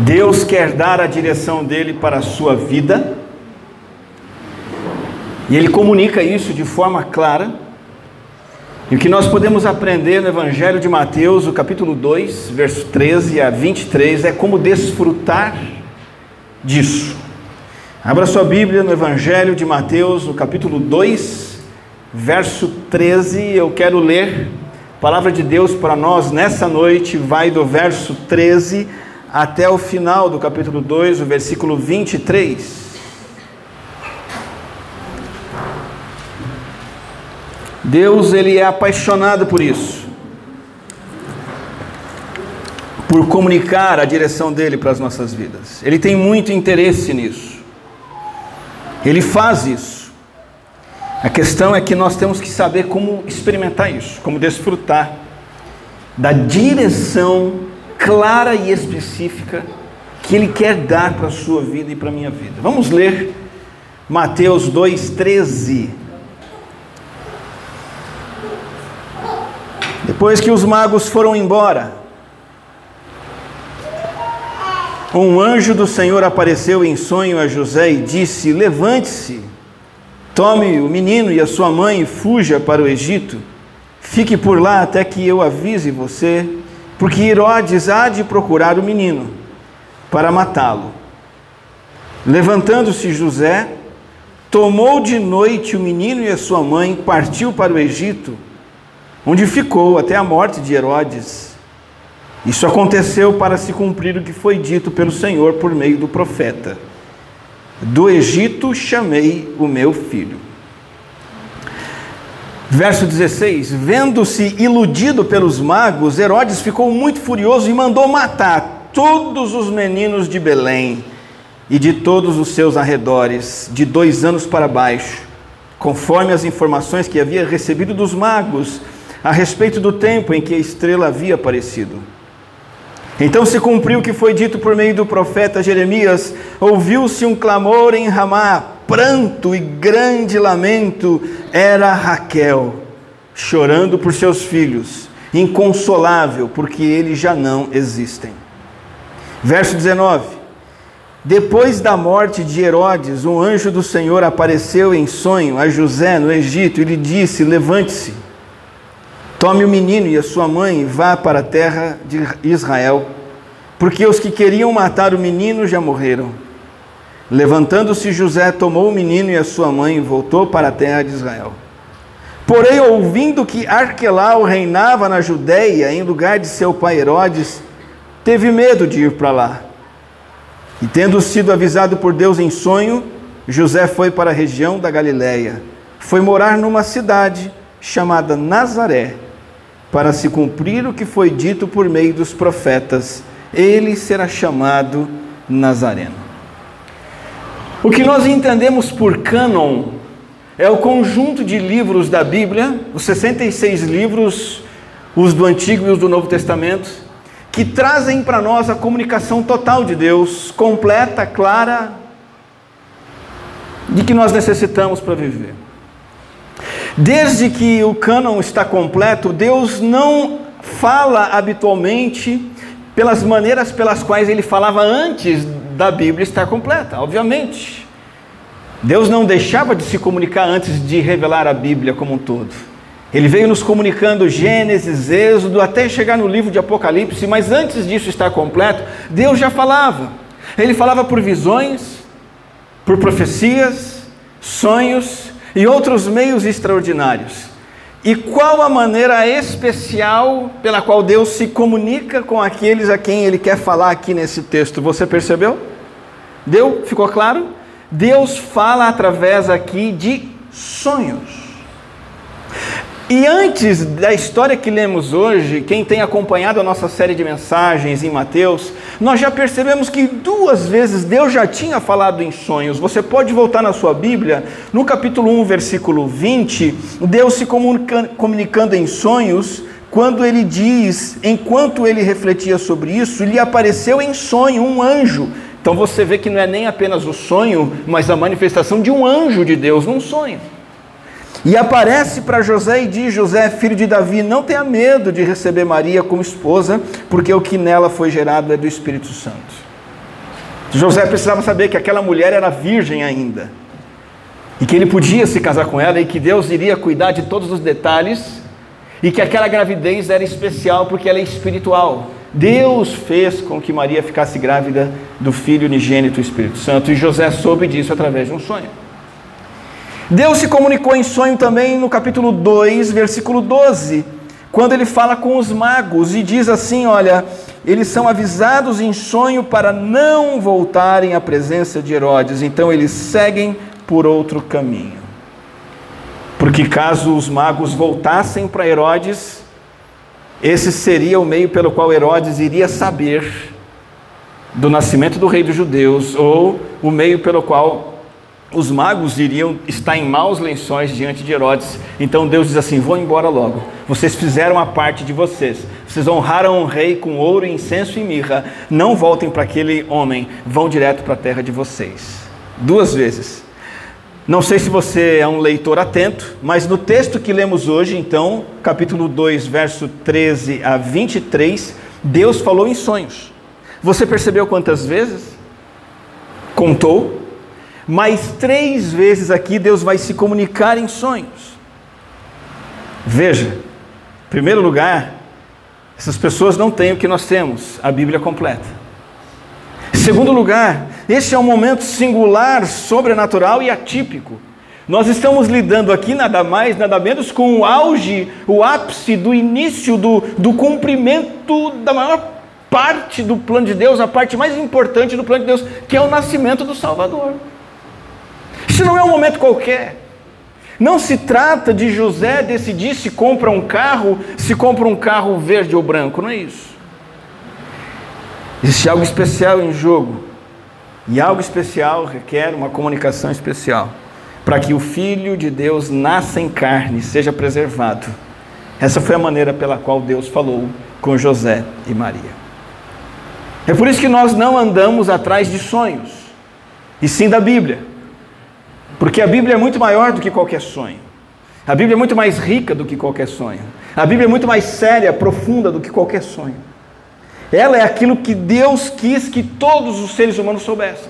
Deus quer dar a direção dele para a sua vida, e ele comunica isso de forma clara. E o que nós podemos aprender no Evangelho de Mateus, o capítulo 2, verso 13 a 23, é como desfrutar disso. Abra sua Bíblia no Evangelho de Mateus, no capítulo 2, verso 13. Eu quero ler a palavra de Deus para nós nessa noite, vai do verso 13 até o final do capítulo 2, o versículo 23. Deus, ele é apaixonado por isso. Por comunicar a direção dele para as nossas vidas. Ele tem muito interesse nisso. Ele faz isso. A questão é que nós temos que saber como experimentar isso, como desfrutar da direção clara e específica que Ele quer dar para a sua vida e para a minha vida. Vamos ler Mateus 2,13. Depois que os magos foram embora, um anjo do Senhor apareceu em sonho a José e disse: Levante-se, tome o menino e a sua mãe e fuja para o Egito. Fique por lá até que eu avise você porque Herodes há de procurar o menino para matá-lo. Levantando-se José, tomou de noite o menino e a sua mãe, partiu para o Egito, onde ficou até a morte de Herodes. Isso aconteceu para se cumprir o que foi dito pelo Senhor por meio do profeta: Do Egito chamei o meu filho. Verso 16: Vendo-se iludido pelos magos, Herodes ficou muito furioso e mandou matar todos os meninos de Belém e de todos os seus arredores, de dois anos para baixo, conforme as informações que havia recebido dos magos a respeito do tempo em que a estrela havia aparecido. Então se cumpriu o que foi dito por meio do profeta Jeremias: ouviu-se um clamor em Ramá, pranto e grande lamento era Raquel, chorando por seus filhos, inconsolável, porque eles já não existem. Verso 19: Depois da morte de Herodes, um anjo do Senhor apareceu em sonho a José no Egito e lhe disse: Levante-se, tome o menino e a sua mãe e vá para a terra de Israel, porque os que queriam matar o menino já morreram. Levantando-se José, tomou o menino e a sua mãe e voltou para a terra de Israel. Porém, ouvindo que Arquelau reinava na Judéia em lugar de seu pai Herodes, teve medo de ir para lá. E tendo sido avisado por Deus em sonho, José foi para a região da Galiléia. Foi morar numa cidade chamada Nazaré, para se cumprir o que foi dito por meio dos profetas: ele será chamado Nazareno. O que nós entendemos por cânon é o conjunto de livros da Bíblia, os 66 livros, os do Antigo e os do Novo Testamento, que trazem para nós a comunicação total de Deus, completa, clara, de que nós necessitamos para viver. Desde que o cânon está completo, Deus não fala habitualmente pelas maneiras pelas quais ele falava antes da Bíblia estar completa, obviamente. Deus não deixava de se comunicar antes de revelar a Bíblia como um todo. Ele veio nos comunicando Gênesis, Êxodo, até chegar no livro de Apocalipse, mas antes disso estar completo, Deus já falava. Ele falava por visões, por profecias, sonhos e outros meios extraordinários. E qual a maneira especial pela qual Deus se comunica com aqueles a quem Ele quer falar aqui nesse texto? Você percebeu? Deu? Ficou claro? Deus fala através aqui de sonhos. E antes da história que lemos hoje, quem tem acompanhado a nossa série de mensagens em Mateus, nós já percebemos que duas vezes Deus já tinha falado em sonhos. Você pode voltar na sua Bíblia, no capítulo 1, versículo 20, Deus se comunicando em sonhos, quando ele diz, enquanto ele refletia sobre isso, lhe apareceu em sonho um anjo. Então você vê que não é nem apenas o sonho, mas a manifestação de um anjo de Deus num sonho. E aparece para José e diz: José, filho de Davi, não tenha medo de receber Maria como esposa, porque o que nela foi gerado é do Espírito Santo. José precisava saber que aquela mulher era virgem ainda. E que ele podia se casar com ela e que Deus iria cuidar de todos os detalhes. E que aquela gravidez era especial porque ela é espiritual. Deus fez com que Maria ficasse grávida do Filho unigênito Espírito Santo. E José soube disso através de um sonho. Deus se comunicou em sonho também no capítulo 2, versículo 12, quando ele fala com os magos e diz assim: Olha, eles são avisados em sonho para não voltarem à presença de Herodes, então eles seguem por outro caminho. Porque caso os magos voltassem para Herodes, esse seria o meio pelo qual Herodes iria saber do nascimento do rei dos judeus, ou o meio pelo qual os magos iriam estar em maus lençóis diante de Herodes. Então Deus diz assim: Vão embora logo. Vocês fizeram a parte de vocês. Vocês honraram o rei com ouro, incenso e mirra. Não voltem para aquele homem. Vão direto para a terra de vocês. Duas vezes. Não sei se você é um leitor atento, mas no texto que lemos hoje, então, capítulo 2, verso 13 a 23, Deus falou em sonhos. Você percebeu quantas vezes? Contou? mas três vezes aqui Deus vai se comunicar em sonhos. Veja, em primeiro lugar, essas pessoas não têm o que nós temos, a Bíblia completa. Segundo lugar, este é um momento singular, sobrenatural e atípico. Nós estamos lidando aqui nada mais, nada menos com o auge, o ápice do início do, do cumprimento da maior parte do plano de Deus, a parte mais importante do plano de Deus, que é o nascimento do Salvador. Isso não é um momento qualquer. Não se trata de José decidir se compra um carro, se compra um carro verde ou branco, não é isso. Existe algo especial em jogo. E algo especial requer uma comunicação especial. Para que o Filho de Deus nasça em carne, seja preservado. Essa foi a maneira pela qual Deus falou com José e Maria. É por isso que nós não andamos atrás de sonhos, e sim da Bíblia. Porque a Bíblia é muito maior do que qualquer sonho. A Bíblia é muito mais rica do que qualquer sonho. A Bíblia é muito mais séria, profunda do que qualquer sonho. Ela é aquilo que Deus quis que todos os seres humanos soubessem.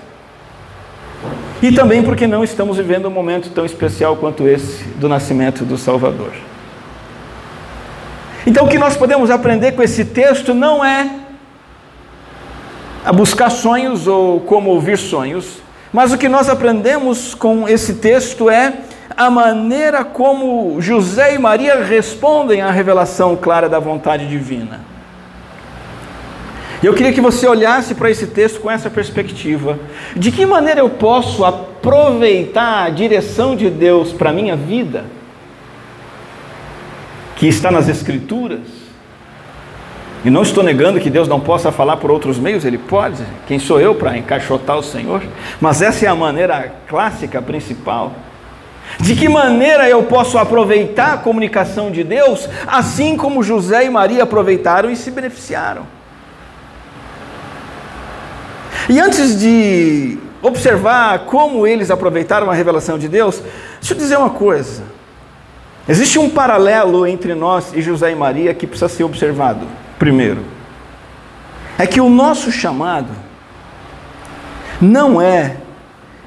E também porque não estamos vivendo um momento tão especial quanto esse do nascimento do Salvador. Então, o que nós podemos aprender com esse texto não é a buscar sonhos ou como ouvir sonhos, mas o que nós aprendemos com esse texto é a maneira como José e Maria respondem à revelação clara da vontade divina. Eu queria que você olhasse para esse texto com essa perspectiva. De que maneira eu posso aproveitar a direção de Deus para a minha vida, que está nas Escrituras? E não estou negando que Deus não possa falar por outros meios, Ele pode. Quem sou eu para encaixotar o Senhor? Mas essa é a maneira clássica, principal. De que maneira eu posso aproveitar a comunicação de Deus, assim como José e Maria aproveitaram e se beneficiaram? E antes de observar como eles aproveitaram a revelação de Deus, deixa eu dizer uma coisa. Existe um paralelo entre nós e José e Maria que precisa ser observado primeiro, é que o nosso chamado não é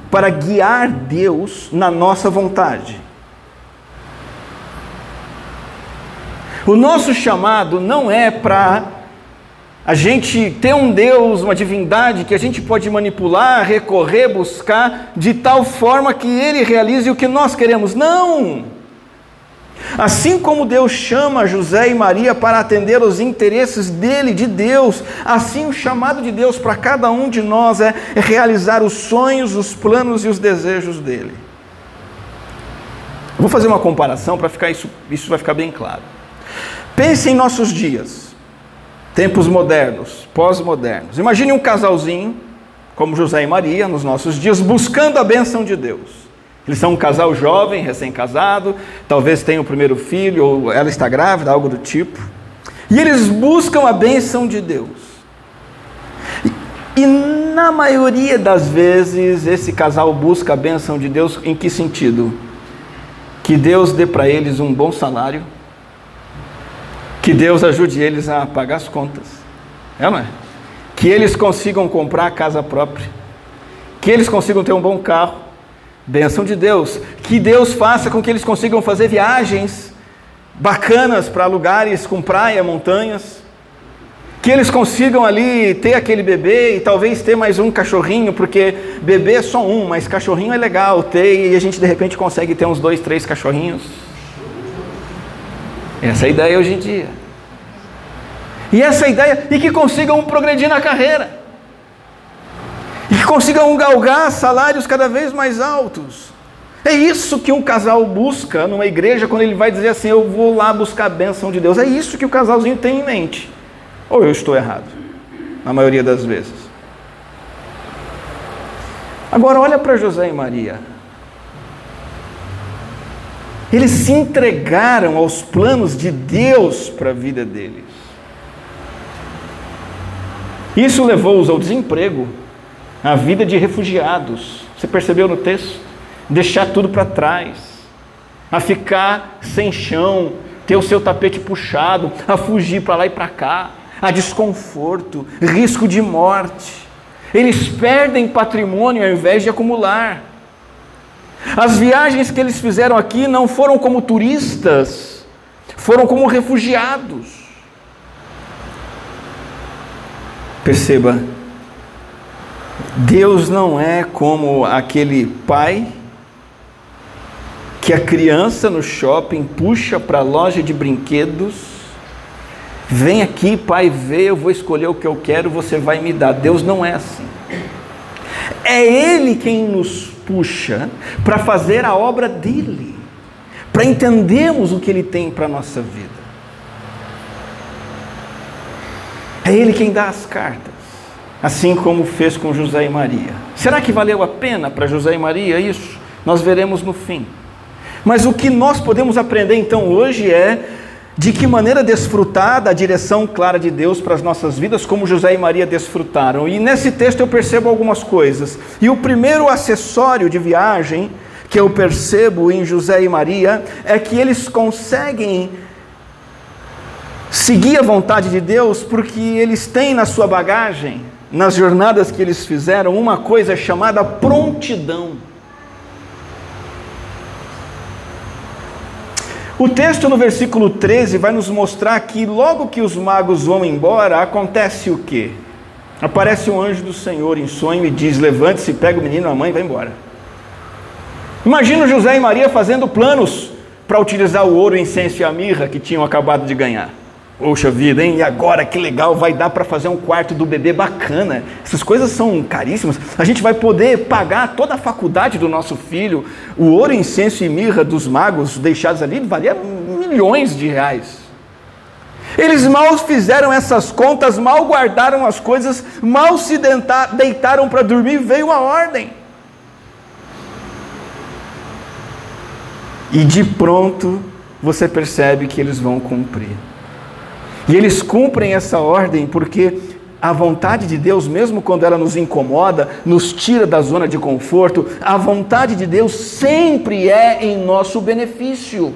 para guiar Deus na nossa vontade. O nosso chamado não é para a gente ter um Deus, uma divindade que a gente pode manipular, recorrer, buscar, de tal forma que Ele realize o que nós queremos. Não! Assim como Deus chama José e Maria para atender os interesses dele, de Deus, assim o chamado de Deus para cada um de nós é realizar os sonhos, os planos e os desejos dele. vou fazer uma comparação para ficar isso, isso vai ficar bem claro. Pense em nossos dias, tempos modernos, pós-modernos. Imagine um casalzinho, como José e Maria, nos nossos dias, buscando a bênção de Deus. Eles são um casal jovem, recém-casado, talvez tenha o primeiro filho, ou ela está grávida, algo do tipo. E eles buscam a bênção de Deus. E, e na maioria das vezes, esse casal busca a bênção de Deus em que sentido? Que Deus dê para eles um bom salário, que Deus ajude eles a pagar as contas, é não é? Que eles consigam comprar a casa própria. Que eles consigam ter um bom carro, bênção de Deus, que Deus faça com que eles consigam fazer viagens bacanas para lugares com praia, montanhas, que eles consigam ali ter aquele bebê e talvez ter mais um cachorrinho, porque bebê é só um, mas cachorrinho é legal ter e a gente de repente consegue ter uns dois, três cachorrinhos. Essa é a ideia hoje em dia. E essa é ideia, e que consigam progredir na carreira, e que consigam galgar salários cada vez mais altos. É isso que um casal busca numa igreja quando ele vai dizer assim: Eu vou lá buscar a bênção de Deus. É isso que o casalzinho tem em mente. Ou eu estou errado? Na maioria das vezes. Agora olha para José e Maria. Eles se entregaram aos planos de Deus para a vida deles. Isso levou-os ao desemprego, à vida de refugiados. Você percebeu no texto? Deixar tudo para trás, a ficar sem chão, ter o seu tapete puxado, a fugir para lá e para cá, a desconforto, risco de morte. Eles perdem patrimônio ao invés de acumular. As viagens que eles fizeram aqui não foram como turistas, foram como refugiados. Perceba, Deus não é como aquele pai que a criança no shopping puxa para a loja de brinquedos. Vem aqui, pai, vê, eu vou escolher o que eu quero, você vai me dar. Deus não é assim. É Ele quem nos puxa para fazer a obra dele, para entendermos o que ele tem para a nossa vida. É ele quem dá as cartas, assim como fez com José e Maria. Será que valeu a pena para José e Maria isso? Nós veremos no fim. Mas o que nós podemos aprender então hoje é de que maneira desfrutar da direção clara de Deus para as nossas vidas, como José e Maria desfrutaram. E nesse texto eu percebo algumas coisas. E o primeiro acessório de viagem que eu percebo em José e Maria é que eles conseguem seguir a vontade de Deus porque eles têm na sua bagagem, nas jornadas que eles fizeram, uma coisa chamada prontidão. O texto no versículo 13 vai nos mostrar que logo que os magos vão embora, acontece o quê? Aparece um anjo do Senhor em sonho e diz: Levante-se, pega o menino, a mãe e vai embora. Imagina José e Maria fazendo planos para utilizar o ouro, o incenso e a mirra que tinham acabado de ganhar. Poxa vida, hein? E agora que legal, vai dar para fazer um quarto do bebê bacana. Essas coisas são caríssimas. A gente vai poder pagar toda a faculdade do nosso filho. O ouro, incenso e mirra dos magos deixados ali valia milhões de reais. Eles mal fizeram essas contas, mal guardaram as coisas, mal se deitaram para dormir, veio a ordem. E de pronto você percebe que eles vão cumprir. E eles cumprem essa ordem porque a vontade de Deus, mesmo quando ela nos incomoda, nos tira da zona de conforto, a vontade de Deus sempre é em nosso benefício.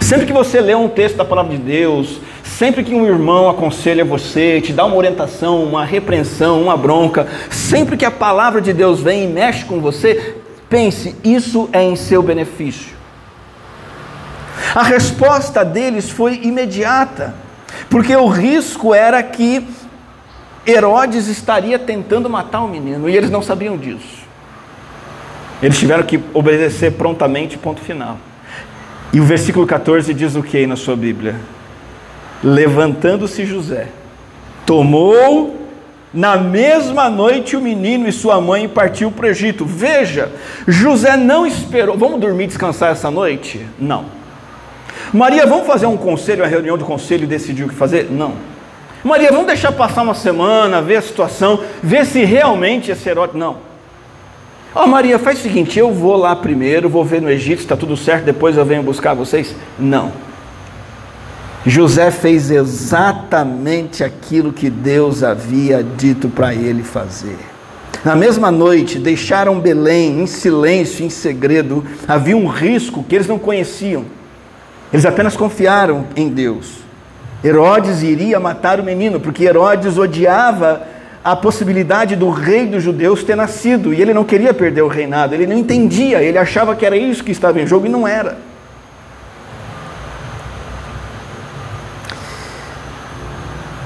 Sempre que você lê um texto da palavra de Deus, sempre que um irmão aconselha você, te dá uma orientação, uma repreensão, uma bronca, sempre que a palavra de Deus vem e mexe com você, pense, isso é em seu benefício. A resposta deles foi imediata, porque o risco era que Herodes estaria tentando matar o menino e eles não sabiam disso. Eles tiveram que obedecer prontamente, ponto final. E o versículo 14 diz o que aí na sua Bíblia? Levantando-se José, tomou na mesma noite o menino e sua mãe partiu para o Egito. Veja, José não esperou. Vamos dormir e descansar essa noite? Não. Maria, vamos fazer um conselho, uma reunião de conselho e decidir o que fazer? Não. Maria, vamos deixar passar uma semana, ver a situação, ver se realmente esse herói. Não. Ó oh, Maria, faz o seguinte: eu vou lá primeiro, vou ver no Egito se está tudo certo, depois eu venho buscar vocês. Não. José fez exatamente aquilo que Deus havia dito para ele fazer. Na mesma noite, deixaram Belém em silêncio, em segredo. Havia um risco que eles não conheciam. Eles apenas confiaram em Deus. Herodes iria matar o menino, porque Herodes odiava a possibilidade do rei dos judeus ter nascido, e ele não queria perder o reinado, ele não entendia, ele achava que era isso que estava em jogo e não era.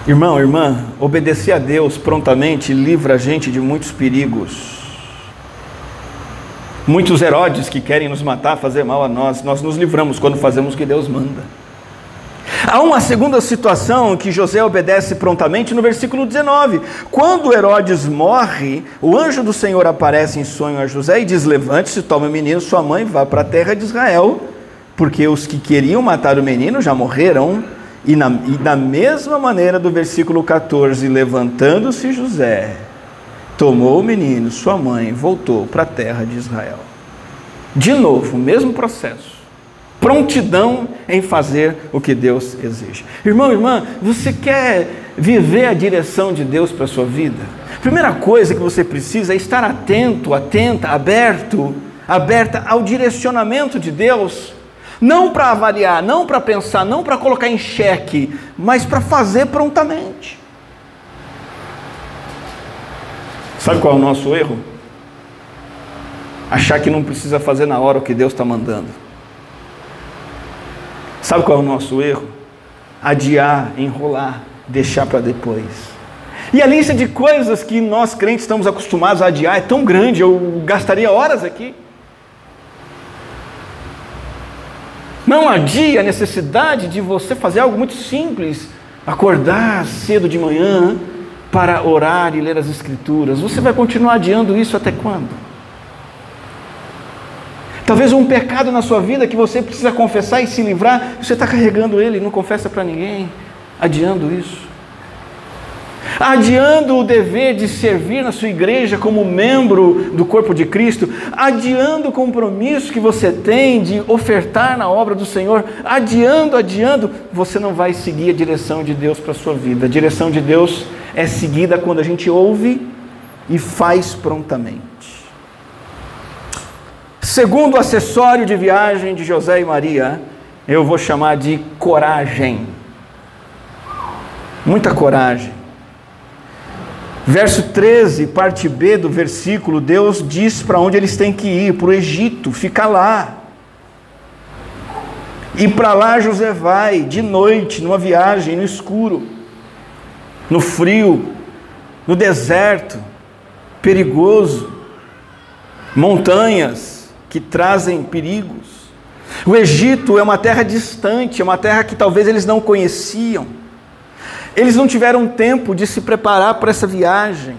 Irmão, irmã, obedecer a Deus prontamente livra a gente de muitos perigos. Muitos Herodes que querem nos matar, fazer mal a nós, nós nos livramos quando fazemos o que Deus manda. Há uma segunda situação que José obedece prontamente no versículo 19. Quando Herodes morre, o anjo do Senhor aparece em sonho a José e diz: Levante-se, tome o menino, sua mãe, vá para a terra de Israel, porque os que queriam matar o menino já morreram. E, na, e da mesma maneira do versículo 14, levantando-se José, tomou o menino, sua mãe, voltou para a terra de Israel. De novo, o mesmo processo. Prontidão em fazer o que Deus exige. Irmão, irmã, você quer viver a direção de Deus para a sua vida? Primeira coisa que você precisa é estar atento, atenta, aberto, aberta ao direcionamento de Deus não para avaliar, não para pensar, não para colocar em xeque, mas para fazer prontamente. Sabe qual é o nosso erro? Achar que não precisa fazer na hora o que Deus está mandando. Sabe qual é o nosso erro? Adiar, enrolar, deixar para depois. E a lista de coisas que nós crentes estamos acostumados a adiar é tão grande, eu gastaria horas aqui. Não adia a necessidade de você fazer algo muito simples, acordar cedo de manhã para orar e ler as Escrituras. Você vai continuar adiando isso até quando? Talvez um pecado na sua vida que você precisa confessar e se livrar, você está carregando ele, não confessa para ninguém, adiando isso adiando o dever de servir na sua igreja como membro do corpo de Cristo, adiando o compromisso que você tem de ofertar na obra do Senhor, adiando, adiando, você não vai seguir a direção de Deus para a sua vida. A direção de Deus é seguida quando a gente ouve e faz prontamente. Segundo acessório de viagem de José e Maria, eu vou chamar de coragem. Muita coragem. Verso 13, parte B do versículo, Deus diz para onde eles têm que ir, para o Egito, fica lá. E para lá José vai, de noite, numa viagem, no escuro, no frio, no deserto, perigoso, montanhas que trazem perigos. O Egito é uma terra distante, é uma terra que talvez eles não conheciam. Eles não tiveram tempo de se preparar para essa viagem.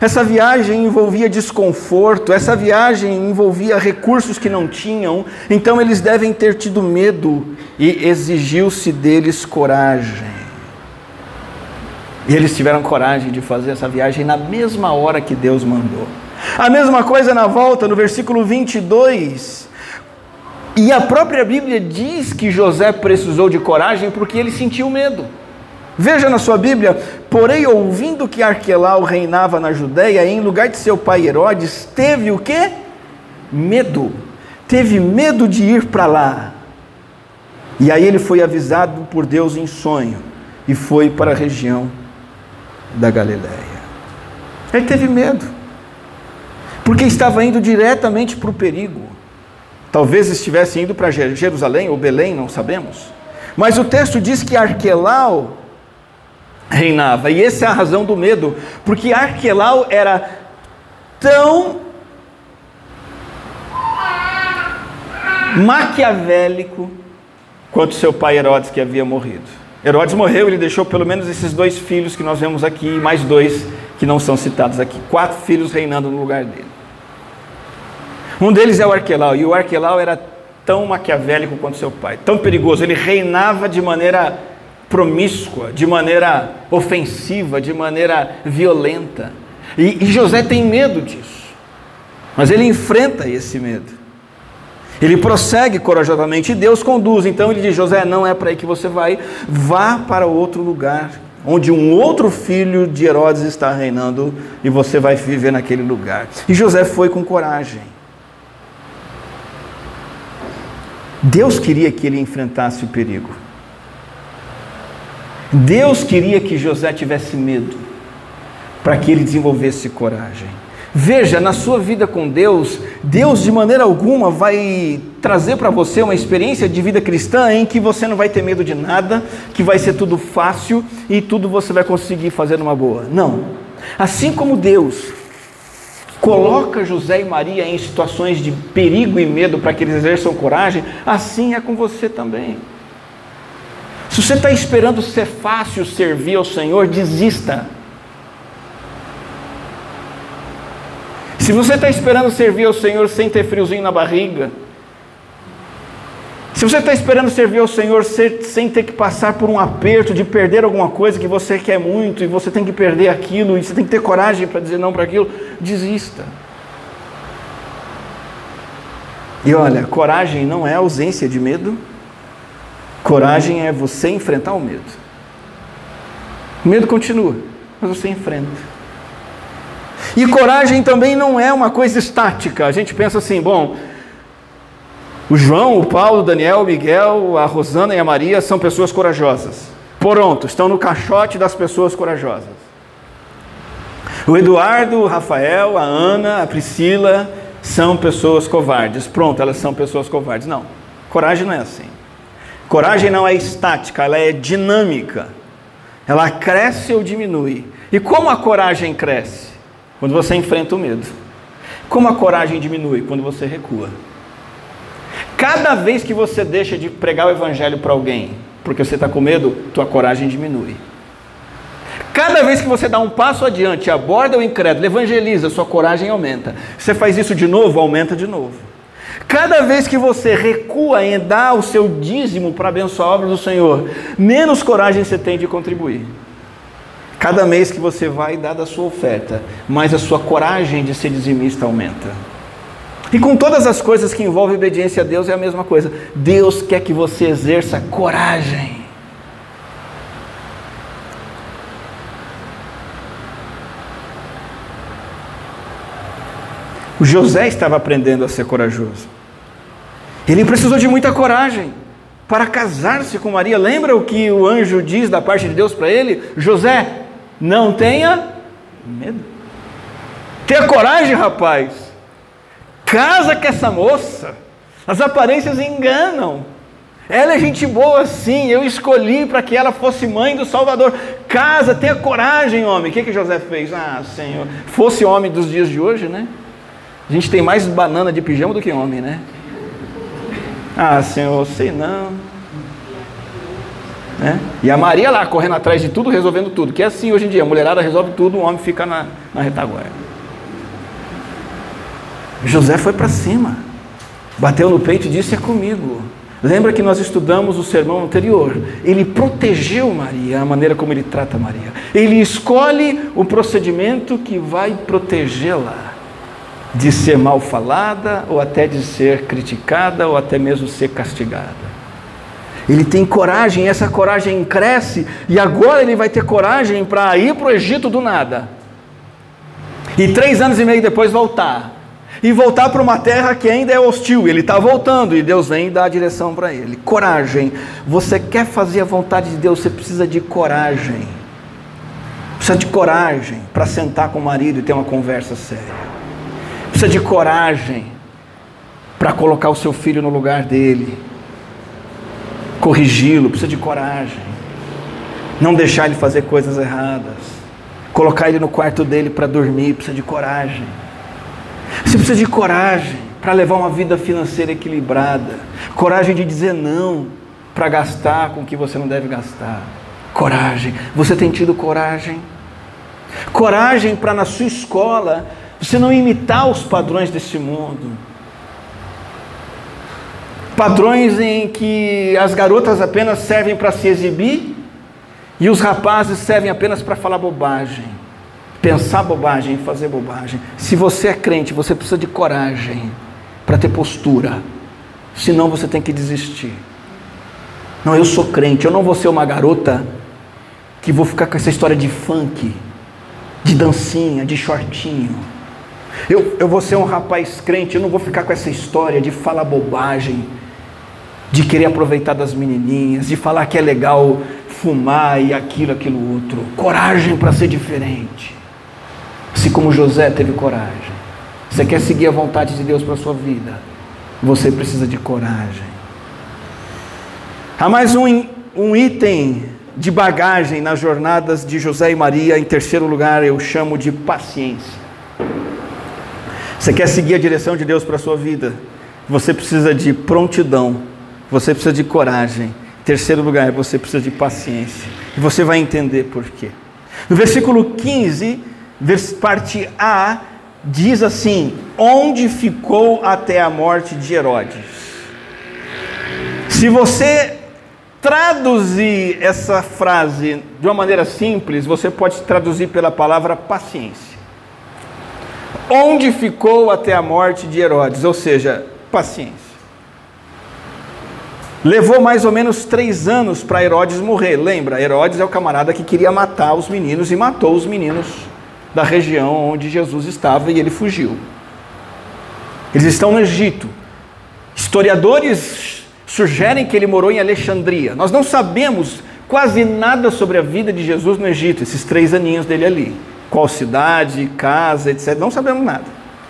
Essa viagem envolvia desconforto, essa viagem envolvia recursos que não tinham, então eles devem ter tido medo e exigiu-se deles coragem. E eles tiveram coragem de fazer essa viagem na mesma hora que Deus mandou. A mesma coisa na volta, no versículo 22. E a própria Bíblia diz que José precisou de coragem porque ele sentiu medo. Veja na sua Bíblia, porém, ouvindo que Arquelau reinava na Judéia, em lugar de seu pai Herodes, teve o quê? Medo. Teve medo de ir para lá. E aí ele foi avisado por Deus em sonho e foi para a região da Galiléia. Ele teve medo, porque estava indo diretamente para o perigo. Talvez estivesse indo para Jerusalém ou Belém, não sabemos. Mas o texto diz que Arquelau reinava. E essa é a razão do medo, porque Arquelau era tão maquiavélico quanto seu pai Herodes que havia morrido. Herodes morreu, ele deixou pelo menos esses dois filhos que nós vemos aqui, mais dois que não são citados aqui. Quatro filhos reinando no lugar dele. Um deles é o Arquelau, e o Arquelau era tão maquiavélico quanto seu pai, tão perigoso. Ele reinava de maneira promíscua, de maneira ofensiva, de maneira violenta. E, e José tem medo disso, mas ele enfrenta esse medo. Ele prossegue corajosamente e Deus conduz. Então ele diz: José, não é para aí que você vai, vá para outro lugar, onde um outro filho de Herodes está reinando e você vai viver naquele lugar. E José foi com coragem. Deus queria que ele enfrentasse o perigo. Deus queria que José tivesse medo. para que ele desenvolvesse coragem. Veja, na sua vida com Deus, Deus de maneira alguma vai trazer para você uma experiência de vida cristã em que você não vai ter medo de nada, que vai ser tudo fácil e tudo você vai conseguir fazer numa boa. Não. Assim como Deus coloca José e Maria em situações de perigo e medo para que eles exerçam coragem, assim é com você também. Se você está esperando ser fácil servir ao Senhor, desista. Se você está esperando servir ao Senhor sem ter friozinho na barriga, se você está esperando servir ao Senhor sem ter que passar por um aperto de perder alguma coisa que você quer muito e você tem que perder aquilo e você tem que ter coragem para dizer não para aquilo, desista. E olha, coragem não é ausência de medo, Coragem é você enfrentar o medo. O medo continua, mas você enfrenta. E coragem também não é uma coisa estática. A gente pensa assim, bom, o João, o Paulo, o Daniel, o Miguel, a Rosana e a Maria são pessoas corajosas. Pronto, estão no caixote das pessoas corajosas. O Eduardo, o Rafael, a Ana, a Priscila são pessoas covardes. Pronto, elas são pessoas covardes. Não, coragem não é assim. Coragem não é estática, ela é dinâmica. Ela cresce ou diminui. E como a coragem cresce? Quando você enfrenta o medo. Como a coragem diminui? Quando você recua. Cada vez que você deixa de pregar o evangelho para alguém, porque você está com medo, tua coragem diminui. Cada vez que você dá um passo adiante, aborda o incrédulo, evangeliza, sua coragem aumenta. Você faz isso de novo, aumenta de novo. Cada vez que você recua em dar o seu dízimo para abençoar a obra do Senhor, menos coragem você tem de contribuir. Cada mês que você vai dar da sua oferta, mais a sua coragem de ser dizimista aumenta. E com todas as coisas que envolvem obediência a Deus é a mesma coisa. Deus quer que você exerça coragem. O José estava aprendendo a ser corajoso. Ele precisou de muita coragem para casar-se com Maria. Lembra o que o anjo diz da parte de Deus para ele? José, não tenha medo. Tenha coragem, rapaz. Casa com essa moça. As aparências enganam. Ela é gente boa, sim. Eu escolhi para que ela fosse mãe do Salvador. Casa, tenha coragem, homem. O que, que José fez? Ah, Senhor. Fosse homem dos dias de hoje, né? A gente tem mais banana de pijama do que homem, né? Ah, Senhor, sei não. Né? E a Maria lá correndo atrás de tudo, resolvendo tudo. Que é assim hoje em dia, a mulherada resolve tudo, o homem fica na, na retaguarda. José foi para cima, bateu no peito e disse: É comigo. Lembra que nós estudamos o sermão anterior? Ele protegeu Maria, a maneira como ele trata Maria. Ele escolhe o procedimento que vai protegê-la de ser mal falada, ou até de ser criticada, ou até mesmo ser castigada. Ele tem coragem, essa coragem cresce, e agora ele vai ter coragem para ir para o Egito do nada. E três anos e meio depois voltar. E voltar para uma terra que ainda é hostil. Ele está voltando e Deus vem dar a direção para ele. Coragem. Você quer fazer a vontade de Deus, você precisa de coragem. Precisa de coragem para sentar com o marido e ter uma conversa séria precisa de coragem para colocar o seu filho no lugar dele, corrigi-lo, precisa de coragem, não deixar ele fazer coisas erradas, colocar ele no quarto dele para dormir, precisa de coragem. Você precisa de coragem para levar uma vida financeira equilibrada, coragem de dizer não para gastar com o que você não deve gastar. Coragem. Você tem tido coragem? Coragem para na sua escola você não imitar os padrões desse mundo. Padrões em que as garotas apenas servem para se exibir e os rapazes servem apenas para falar bobagem, pensar bobagem, fazer bobagem. Se você é crente, você precisa de coragem para ter postura, senão você tem que desistir. Não, eu sou crente, eu não vou ser uma garota que vou ficar com essa história de funk, de dancinha, de shortinho. Eu, eu vou ser um rapaz crente, eu não vou ficar com essa história de falar bobagem, de querer aproveitar das menininhas, de falar que é legal fumar e aquilo, aquilo outro. Coragem para ser diferente. Assim como José teve coragem. Você quer seguir a vontade de Deus para a sua vida? Você precisa de coragem. Há mais um, um item de bagagem nas jornadas de José e Maria. Em terceiro lugar, eu chamo de paciência. Você quer seguir a direção de Deus para a sua vida? Você precisa de prontidão, você precisa de coragem. Em terceiro lugar, você precisa de paciência. E você vai entender por quê. No versículo 15, parte A, diz assim: Onde ficou até a morte de Herodes? Se você traduzir essa frase de uma maneira simples, você pode traduzir pela palavra paciência. Onde ficou até a morte de Herodes? Ou seja, paciência. Levou mais ou menos três anos para Herodes morrer. Lembra, Herodes é o camarada que queria matar os meninos e matou os meninos da região onde Jesus estava e ele fugiu. Eles estão no Egito. Historiadores sugerem que ele morou em Alexandria. Nós não sabemos quase nada sobre a vida de Jesus no Egito, esses três aninhos dele ali. Qual cidade, casa, etc. Não sabemos nada.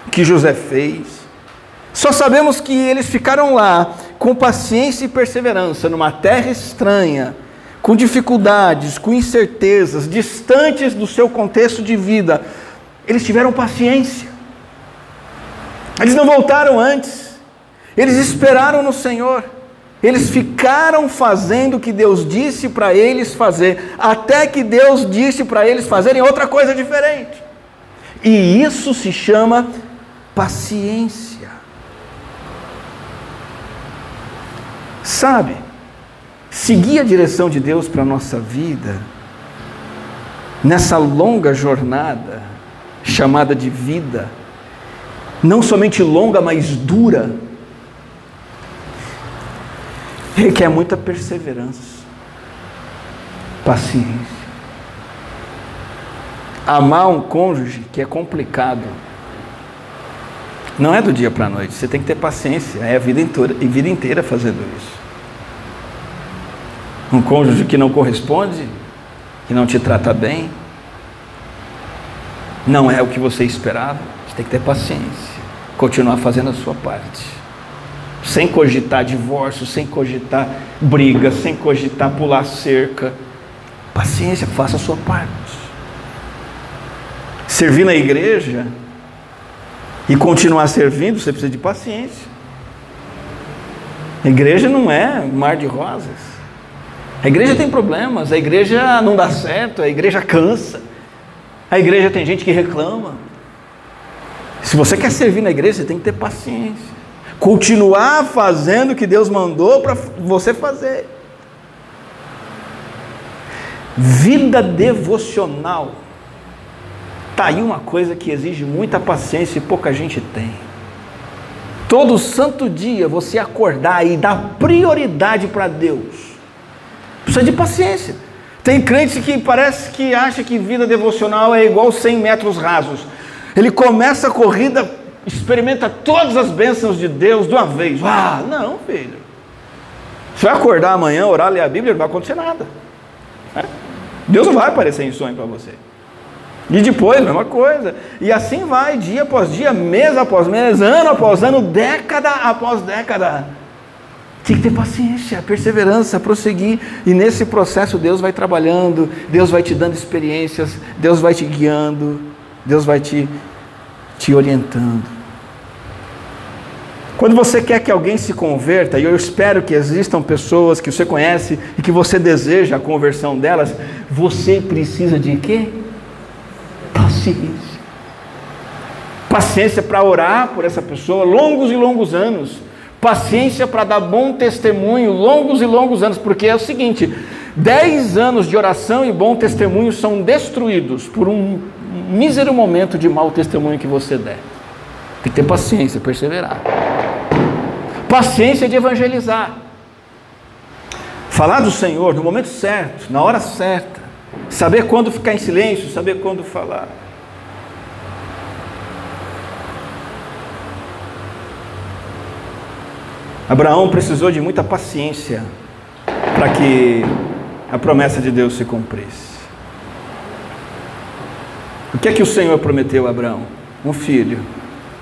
O que José fez. Só sabemos que eles ficaram lá com paciência e perseverança, numa terra estranha, com dificuldades, com incertezas, distantes do seu contexto de vida. Eles tiveram paciência. Eles não voltaram antes. Eles esperaram no Senhor. Eles ficaram fazendo o que Deus disse para eles fazer, até que Deus disse para eles fazerem outra coisa diferente. E isso se chama paciência. Sabe, seguir a direção de Deus para a nossa vida, nessa longa jornada chamada de vida, não somente longa, mas dura, requer muita perseverança, paciência. Amar um cônjuge que é complicado. Não é do dia para a noite, você tem que ter paciência, é a vida inteira, a vida inteira fazendo isso. Um cônjuge que não corresponde, que não te trata bem, não é o que você esperava, você tem que ter paciência, continuar fazendo a sua parte sem cogitar divórcio, sem cogitar briga, sem cogitar pular cerca. Paciência, faça a sua parte. Servir na igreja e continuar servindo, você precisa de paciência. A igreja não é mar de rosas. A igreja tem problemas, a igreja não dá certo, a igreja cansa. A igreja tem gente que reclama. Se você quer servir na igreja, você tem que ter paciência continuar fazendo o que Deus mandou para você fazer. Vida devocional. Está aí uma coisa que exige muita paciência e pouca gente tem. Todo santo dia você acordar e dar prioridade para Deus. Precisa de paciência. Tem crente que parece que acha que vida devocional é igual 100 metros rasos. Ele começa a corrida experimenta todas as bênçãos de Deus de uma vez. Ah, não, filho. Você vai acordar amanhã, orar, ler a Bíblia, não vai acontecer nada. É? Deus não vai aparecer em sonho para você. E depois, mesma coisa. E assim vai, dia após dia, mês após mês, ano após ano, década após década. Tem que ter paciência, perseverança, prosseguir. E nesse processo Deus vai trabalhando, Deus vai te dando experiências, Deus vai te guiando, Deus vai te, te orientando. Quando você quer que alguém se converta, e eu espero que existam pessoas que você conhece e que você deseja a conversão delas, você precisa de quê? Paciência. Paciência para orar por essa pessoa longos e longos anos. Paciência para dar bom testemunho longos e longos anos, porque é o seguinte: dez anos de oração e bom testemunho são destruídos por um mísero momento de mau testemunho que você der. Tem que ter paciência, perseverar paciência de evangelizar. Falar do Senhor no momento certo, na hora certa. Saber quando ficar em silêncio, saber quando falar. Abraão precisou de muita paciência para que a promessa de Deus se cumprisse. O que é que o Senhor prometeu a Abraão? Um filho,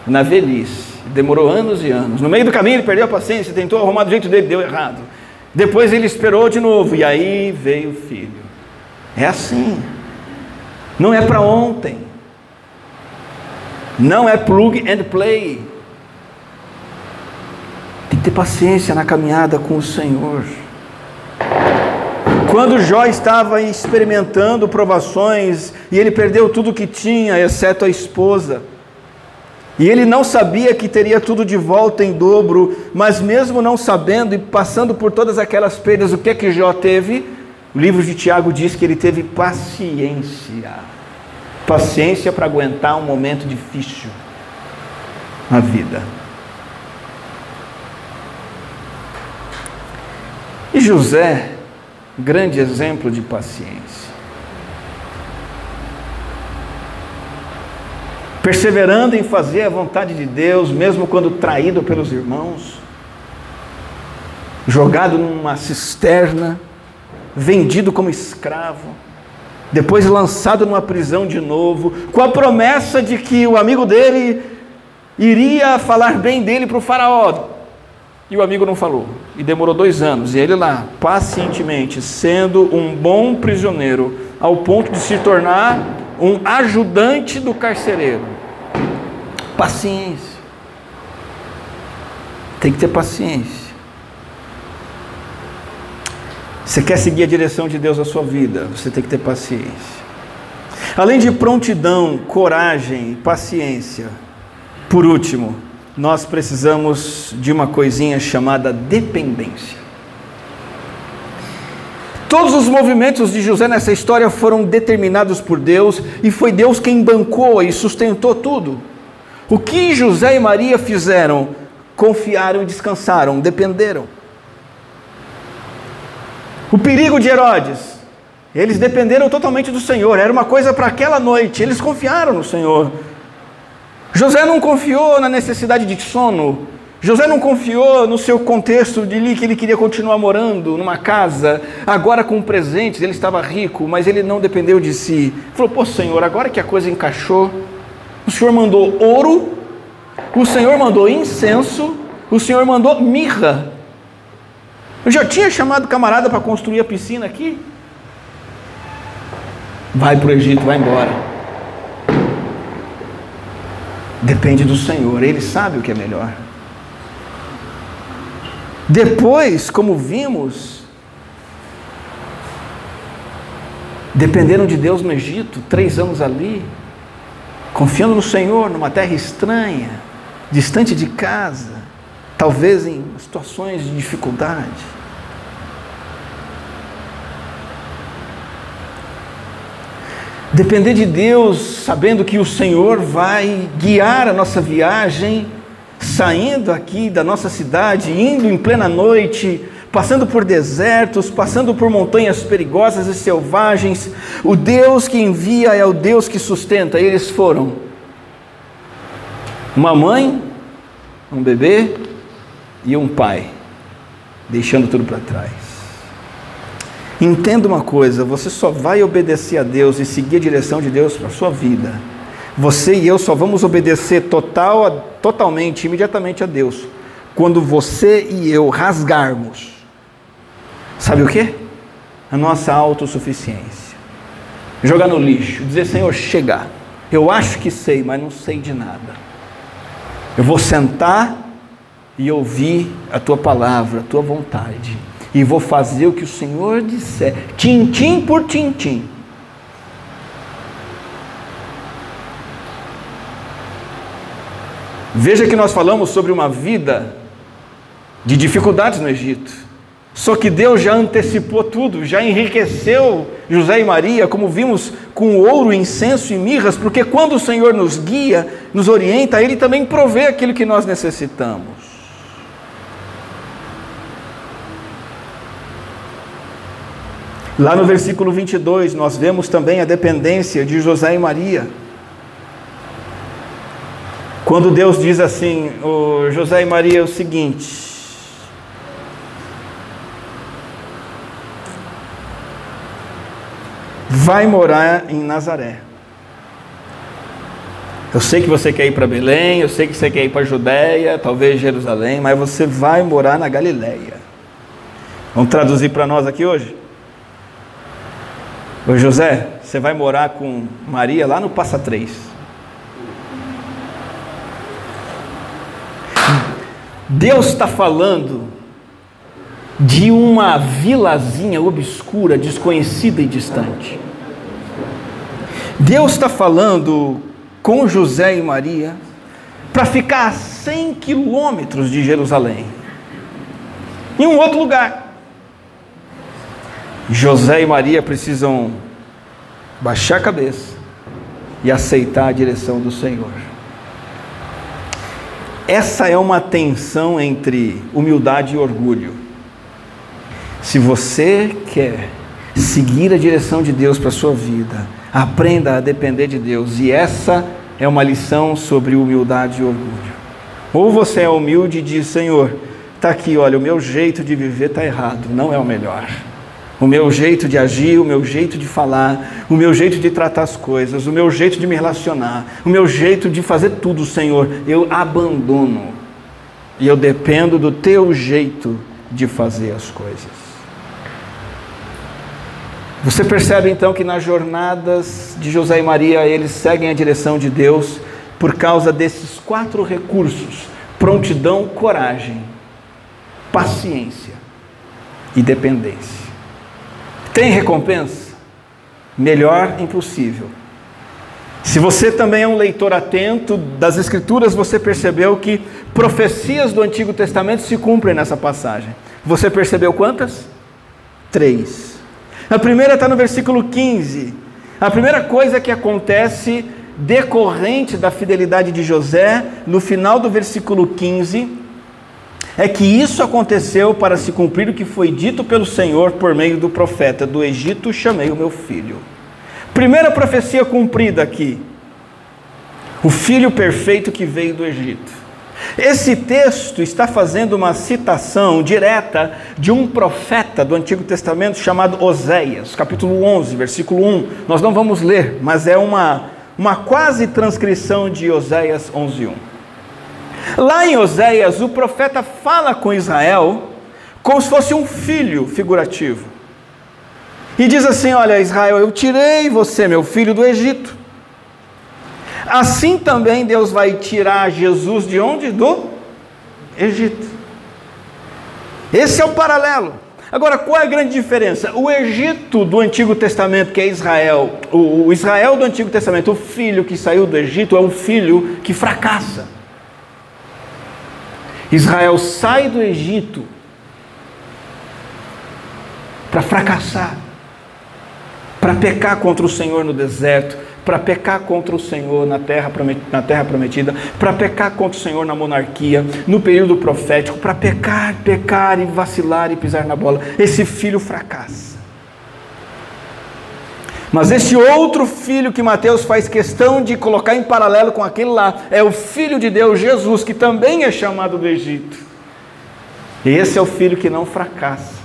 na velhice. Demorou anos e anos. No meio do caminho ele perdeu a paciência, tentou arrumar do jeito dele, deu errado. Depois ele esperou de novo e aí veio o filho. É assim. Não é para ontem. Não é plug and play. Tem que ter paciência na caminhada com o Senhor. Quando Jó estava experimentando provações e ele perdeu tudo que tinha, exceto a esposa, e ele não sabia que teria tudo de volta em dobro, mas mesmo não sabendo e passando por todas aquelas perdas, o que é que Jó teve? O livro de Tiago diz que ele teve paciência. Paciência para aguentar um momento difícil na vida. E José, grande exemplo de paciência. Perseverando em fazer a vontade de Deus, mesmo quando traído pelos irmãos, jogado numa cisterna, vendido como escravo, depois lançado numa prisão de novo, com a promessa de que o amigo dele iria falar bem dele para o faraó. E o amigo não falou. E demorou dois anos. E ele lá, pacientemente, sendo um bom prisioneiro, ao ponto de se tornar um ajudante do carcereiro. Paciência. Tem que ter paciência. Você quer seguir a direção de Deus na sua vida, você tem que ter paciência. Além de prontidão, coragem, paciência, por último, nós precisamos de uma coisinha chamada dependência. Todos os movimentos de José nessa história foram determinados por Deus e foi Deus quem bancou e sustentou tudo. O que José e Maria fizeram? Confiaram e descansaram, dependeram. O perigo de Herodes, eles dependeram totalmente do Senhor, era uma coisa para aquela noite, eles confiaram no Senhor. José não confiou na necessidade de sono, José não confiou no seu contexto de que ele queria continuar morando numa casa, agora com presentes, ele estava rico, mas ele não dependeu de si. Falou: Pô, Senhor, agora que a coisa encaixou, Senhor mandou ouro, o Senhor mandou incenso, o Senhor mandou mirra. Eu já tinha chamado camarada para construir a piscina aqui. Vai para o Egito, vai embora. Depende do Senhor, Ele sabe o que é melhor. Depois, como vimos, dependeram de Deus no Egito, três anos ali, confiando no Senhor, numa terra estranha, distante de casa, talvez em situações de dificuldade. Depender de Deus, sabendo que o Senhor vai guiar a nossa viagem saindo aqui da nossa cidade, indo em plena noite, passando por desertos, passando por montanhas perigosas e selvagens, o Deus que envia é o Deus que sustenta. E eles foram uma mãe, um bebê e um pai, deixando tudo para trás. Entenda uma coisa: você só vai obedecer a Deus e seguir a direção de Deus para a sua vida você e eu só vamos obedecer total, totalmente, imediatamente a Deus quando você e eu rasgarmos. Sabe o que? A nossa autossuficiência. Jogar no lixo, dizer, Senhor, chega. Eu acho que sei, mas não sei de nada. Eu vou sentar e ouvir a tua palavra, a tua vontade. E vou fazer o que o Senhor disser, tintim por tintim. Veja que nós falamos sobre uma vida de dificuldades no Egito. Só que Deus já antecipou tudo, já enriqueceu José e Maria, como vimos, com ouro, incenso e mirras, porque quando o Senhor nos guia, nos orienta, Ele também provê aquilo que nós necessitamos. Lá no versículo 22, nós vemos também a dependência de José e Maria. Quando Deus diz assim, o José e Maria, é o seguinte: vai morar em Nazaré. Eu sei que você quer ir para Belém, eu sei que você quer ir para Judéia, talvez Jerusalém, mas você vai morar na Galileia. Vamos traduzir para nós aqui hoje? Ô José, você vai morar com Maria lá no Passa Três. Deus está falando de uma vilazinha obscura, desconhecida e distante. Deus está falando com José e Maria para ficar a 100 quilômetros de Jerusalém, em um outro lugar. José e Maria precisam baixar a cabeça e aceitar a direção do Senhor. Essa é uma tensão entre humildade e orgulho. Se você quer seguir a direção de Deus para a sua vida, aprenda a depender de Deus. E essa é uma lição sobre humildade e orgulho. Ou você é humilde e diz: Senhor, está aqui, olha, o meu jeito de viver está errado, não é o melhor. O meu jeito de agir, o meu jeito de falar, o meu jeito de tratar as coisas, o meu jeito de me relacionar, o meu jeito de fazer tudo, Senhor, eu abandono. E eu dependo do teu jeito de fazer as coisas. Você percebe então que nas jornadas de José e Maria eles seguem a direção de Deus por causa desses quatro recursos: prontidão, coragem, paciência e dependência. Tem recompensa? Melhor impossível. Se você também é um leitor atento das Escrituras, você percebeu que profecias do Antigo Testamento se cumprem nessa passagem. Você percebeu quantas? Três. A primeira está no versículo 15. A primeira coisa que acontece decorrente da fidelidade de José, no final do versículo 15, é que isso aconteceu para se cumprir o que foi dito pelo Senhor por meio do profeta: Do Egito chamei o meu filho. Primeira profecia cumprida aqui. O filho perfeito que veio do Egito. Esse texto está fazendo uma citação direta de um profeta do Antigo Testamento chamado Oséias, capítulo 11, versículo 1. Nós não vamos ler, mas é uma, uma quase transcrição de Oséias 11, 1. Lá em Oséias, o profeta fala com Israel como se fosse um filho figurativo. E diz assim: Olha, Israel, eu tirei você, meu filho, do Egito Assim também Deus vai tirar Jesus de onde? Do Egito. Esse é o paralelo. Agora, qual é a grande diferença? O Egito do Antigo Testamento, que é Israel, o Israel do Antigo Testamento, o filho que saiu do Egito, é um filho que fracassa. Israel sai do Egito para fracassar, para pecar contra o Senhor no deserto, para pecar contra o Senhor na terra, na terra prometida, para pecar contra o Senhor na monarquia, no período profético, para pecar, pecar e vacilar e pisar na bola. Esse filho fracassa. Mas esse outro filho que Mateus faz questão de colocar em paralelo com aquele lá, é o filho de Deus, Jesus, que também é chamado do Egito. E esse é o filho que não fracassa.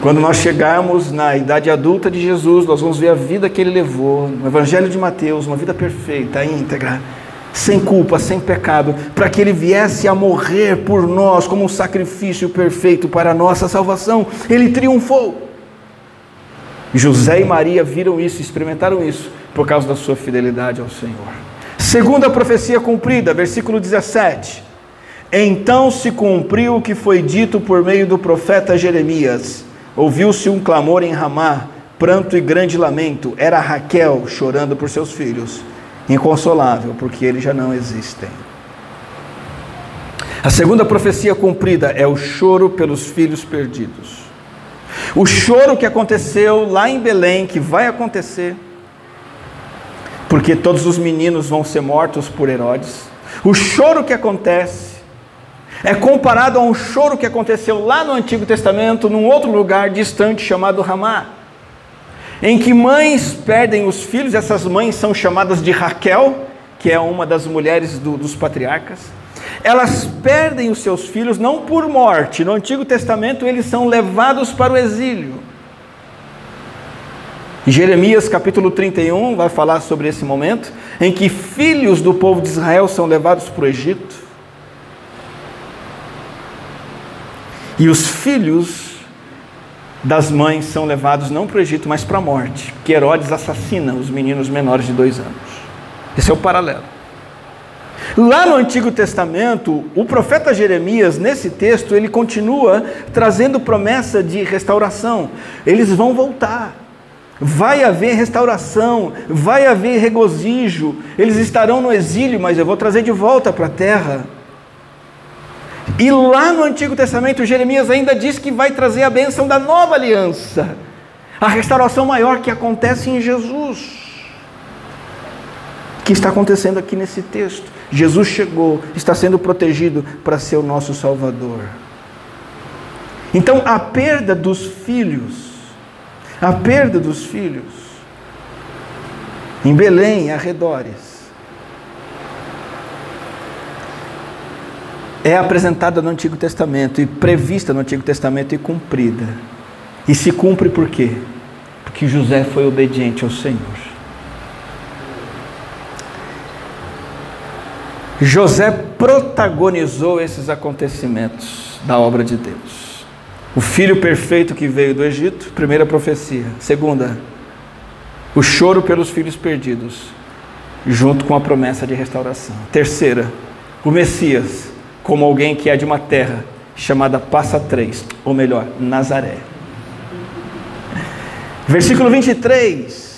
Quando nós chegarmos na idade adulta de Jesus, nós vamos ver a vida que ele levou no Evangelho de Mateus, uma vida perfeita, íntegra, sem culpa, sem pecado, para que ele viesse a morrer por nós como um sacrifício perfeito para a nossa salvação. Ele triunfou. José e Maria viram isso, experimentaram isso, por causa da sua fidelidade ao Senhor. Segunda profecia cumprida, versículo 17. Então se cumpriu o que foi dito por meio do profeta Jeremias Ouviu-se um clamor em Ramá, pranto e grande lamento. Era Raquel chorando por seus filhos, inconsolável, porque eles já não existem. A segunda profecia cumprida é o choro pelos filhos perdidos. O choro que aconteceu lá em Belém, que vai acontecer, porque todos os meninos vão ser mortos por Herodes. O choro que acontece é comparado a um choro que aconteceu lá no Antigo Testamento, num outro lugar distante chamado Ramá, em que mães perdem os filhos, essas mães são chamadas de Raquel, que é uma das mulheres do, dos patriarcas. Elas perdem os seus filhos não por morte, no Antigo Testamento eles são levados para o exílio. Jeremias capítulo 31 vai falar sobre esse momento em que filhos do povo de Israel são levados para o Egito. E os filhos das mães são levados não para o Egito, mas para a morte, que Herodes assassina os meninos menores de dois anos. Esse é o paralelo. Lá no Antigo Testamento, o profeta Jeremias, nesse texto, ele continua trazendo promessa de restauração. Eles vão voltar. Vai haver restauração, vai haver regozijo. Eles estarão no exílio, mas eu vou trazer de volta para a terra. E lá no Antigo Testamento, Jeremias ainda diz que vai trazer a bênção da nova aliança, a restauração maior que acontece em Jesus. Que está acontecendo aqui nesse texto. Jesus chegou, está sendo protegido para ser o nosso Salvador. Então, a perda dos filhos a perda dos filhos em Belém e arredores é apresentada no Antigo Testamento e prevista no Antigo Testamento e cumprida. E se cumpre por quê? Porque José foi obediente ao Senhor. José protagonizou esses acontecimentos da obra de Deus. O filho perfeito que veio do Egito, primeira profecia. Segunda, o choro pelos filhos perdidos, junto com a promessa de restauração. Terceira, o Messias, como alguém que é de uma terra chamada Passa Três, ou melhor, Nazaré. Versículo 23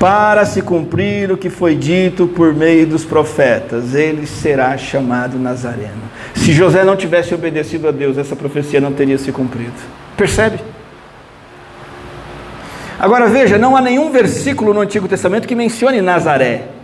para se cumprir o que foi dito por meio dos profetas, ele será chamado Nazareno. Se José não tivesse obedecido a Deus, essa profecia não teria se cumprido. Percebe? Agora veja, não há nenhum versículo no Antigo Testamento que mencione Nazaré.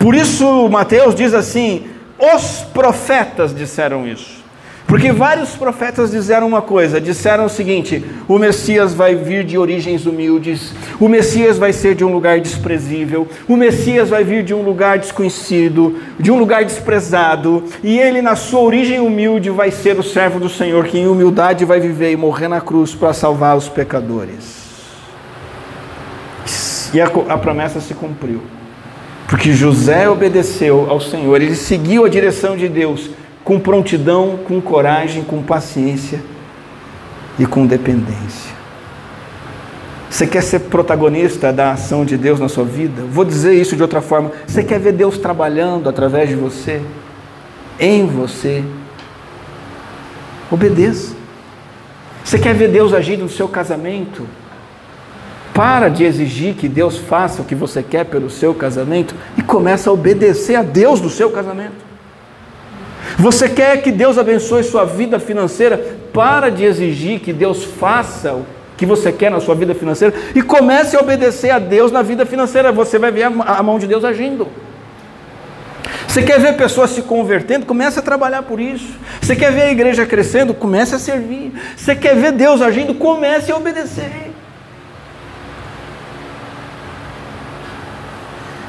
Por isso Mateus diz assim: os profetas disseram isso. Porque vários profetas disseram uma coisa: disseram o seguinte: o Messias vai vir de origens humildes, o Messias vai ser de um lugar desprezível, o Messias vai vir de um lugar desconhecido, de um lugar desprezado, e ele, na sua origem humilde, vai ser o servo do Senhor, que em humildade vai viver e morrer na cruz para salvar os pecadores. E a, a promessa se cumpriu. Porque José obedeceu ao Senhor, ele seguiu a direção de Deus com prontidão, com coragem, com paciência e com dependência. Você quer ser protagonista da ação de Deus na sua vida? Vou dizer isso de outra forma. Você quer ver Deus trabalhando através de você, em você? Obedeça. Você quer ver Deus agindo no seu casamento? Para de exigir que Deus faça o que você quer pelo seu casamento e começa a obedecer a Deus do seu casamento. Você quer que Deus abençoe sua vida financeira? Para de exigir que Deus faça o que você quer na sua vida financeira e comece a obedecer a Deus na vida financeira. Você vai ver a mão de Deus agindo. Você quer ver pessoas se convertendo? Comece a trabalhar por isso. Você quer ver a igreja crescendo? Comece a servir. Você quer ver Deus agindo? Comece a obedecer.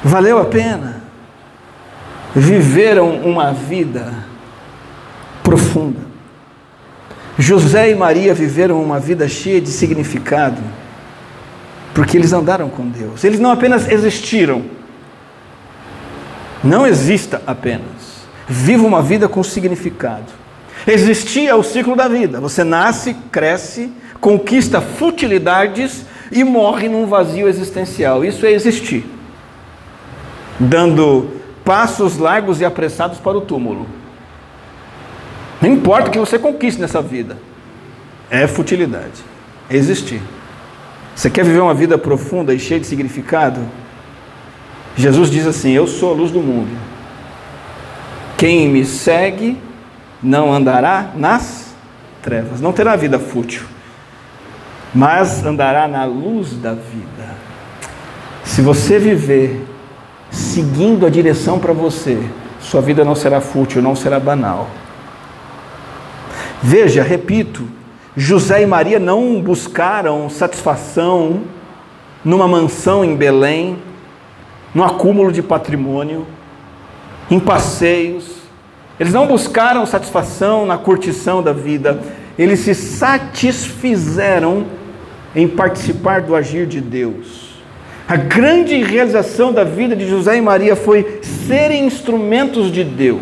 Valeu a pena? Viveram uma vida profunda. José e Maria viveram uma vida cheia de significado, porque eles andaram com Deus. Eles não apenas existiram, não exista apenas. Viva uma vida com significado. Existir é o ciclo da vida. Você nasce, cresce, conquista futilidades e morre num vazio existencial. Isso é existir. Dando passos largos e apressados para o túmulo. Não importa o que você conquiste nessa vida, é futilidade. É existir. Você quer viver uma vida profunda e cheia de significado? Jesus diz assim: Eu sou a luz do mundo. Quem me segue não andará nas trevas, não terá vida fútil, mas andará na luz da vida. Se você viver seguindo a direção para você, sua vida não será fútil, não será banal. Veja, repito, José e Maria não buscaram satisfação numa mansão em Belém, no acúmulo de patrimônio, em passeios. Eles não buscaram satisfação na curtição da vida, eles se satisfizeram em participar do agir de Deus. A grande realização da vida de José e Maria foi serem instrumentos de Deus.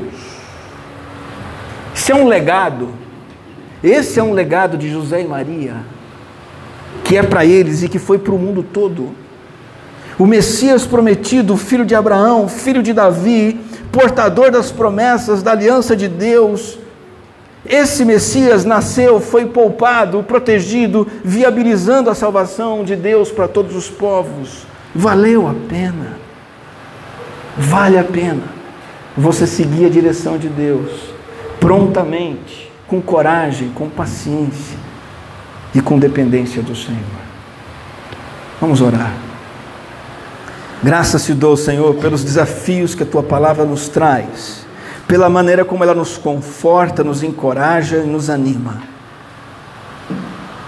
Isso é um legado. Esse é um legado de José e Maria, que é para eles e que foi para o mundo todo. O Messias prometido, filho de Abraão, filho de Davi, portador das promessas da aliança de Deus, esse Messias nasceu, foi poupado, protegido, viabilizando a salvação de Deus para todos os povos. Valeu a pena. Vale a pena você seguir a direção de Deus prontamente, com coragem, com paciência e com dependência do Senhor. Vamos orar. Graças te dou, Senhor, pelos desafios que a tua palavra nos traz pela maneira como ela nos conforta, nos encoraja e nos anima.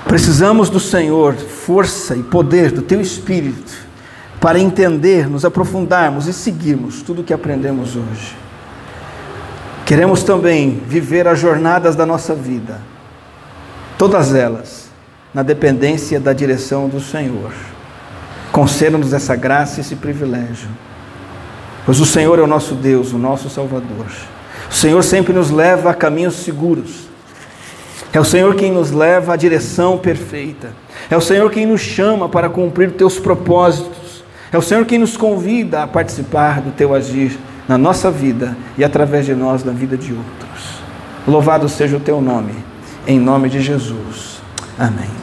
Precisamos do Senhor, força e poder do Teu Espírito, para entender, nos aprofundarmos e seguirmos tudo o que aprendemos hoje. Queremos também viver as jornadas da nossa vida, todas elas, na dependência da direção do Senhor. Conceda-nos essa graça e esse privilégio pois o Senhor é o nosso Deus, o nosso Salvador. O Senhor sempre nos leva a caminhos seguros. É o Senhor quem nos leva à direção perfeita. É o Senhor quem nos chama para cumprir teus propósitos. É o Senhor quem nos convida a participar do teu agir na nossa vida e através de nós na vida de outros. Louvado seja o teu nome, em nome de Jesus. Amém.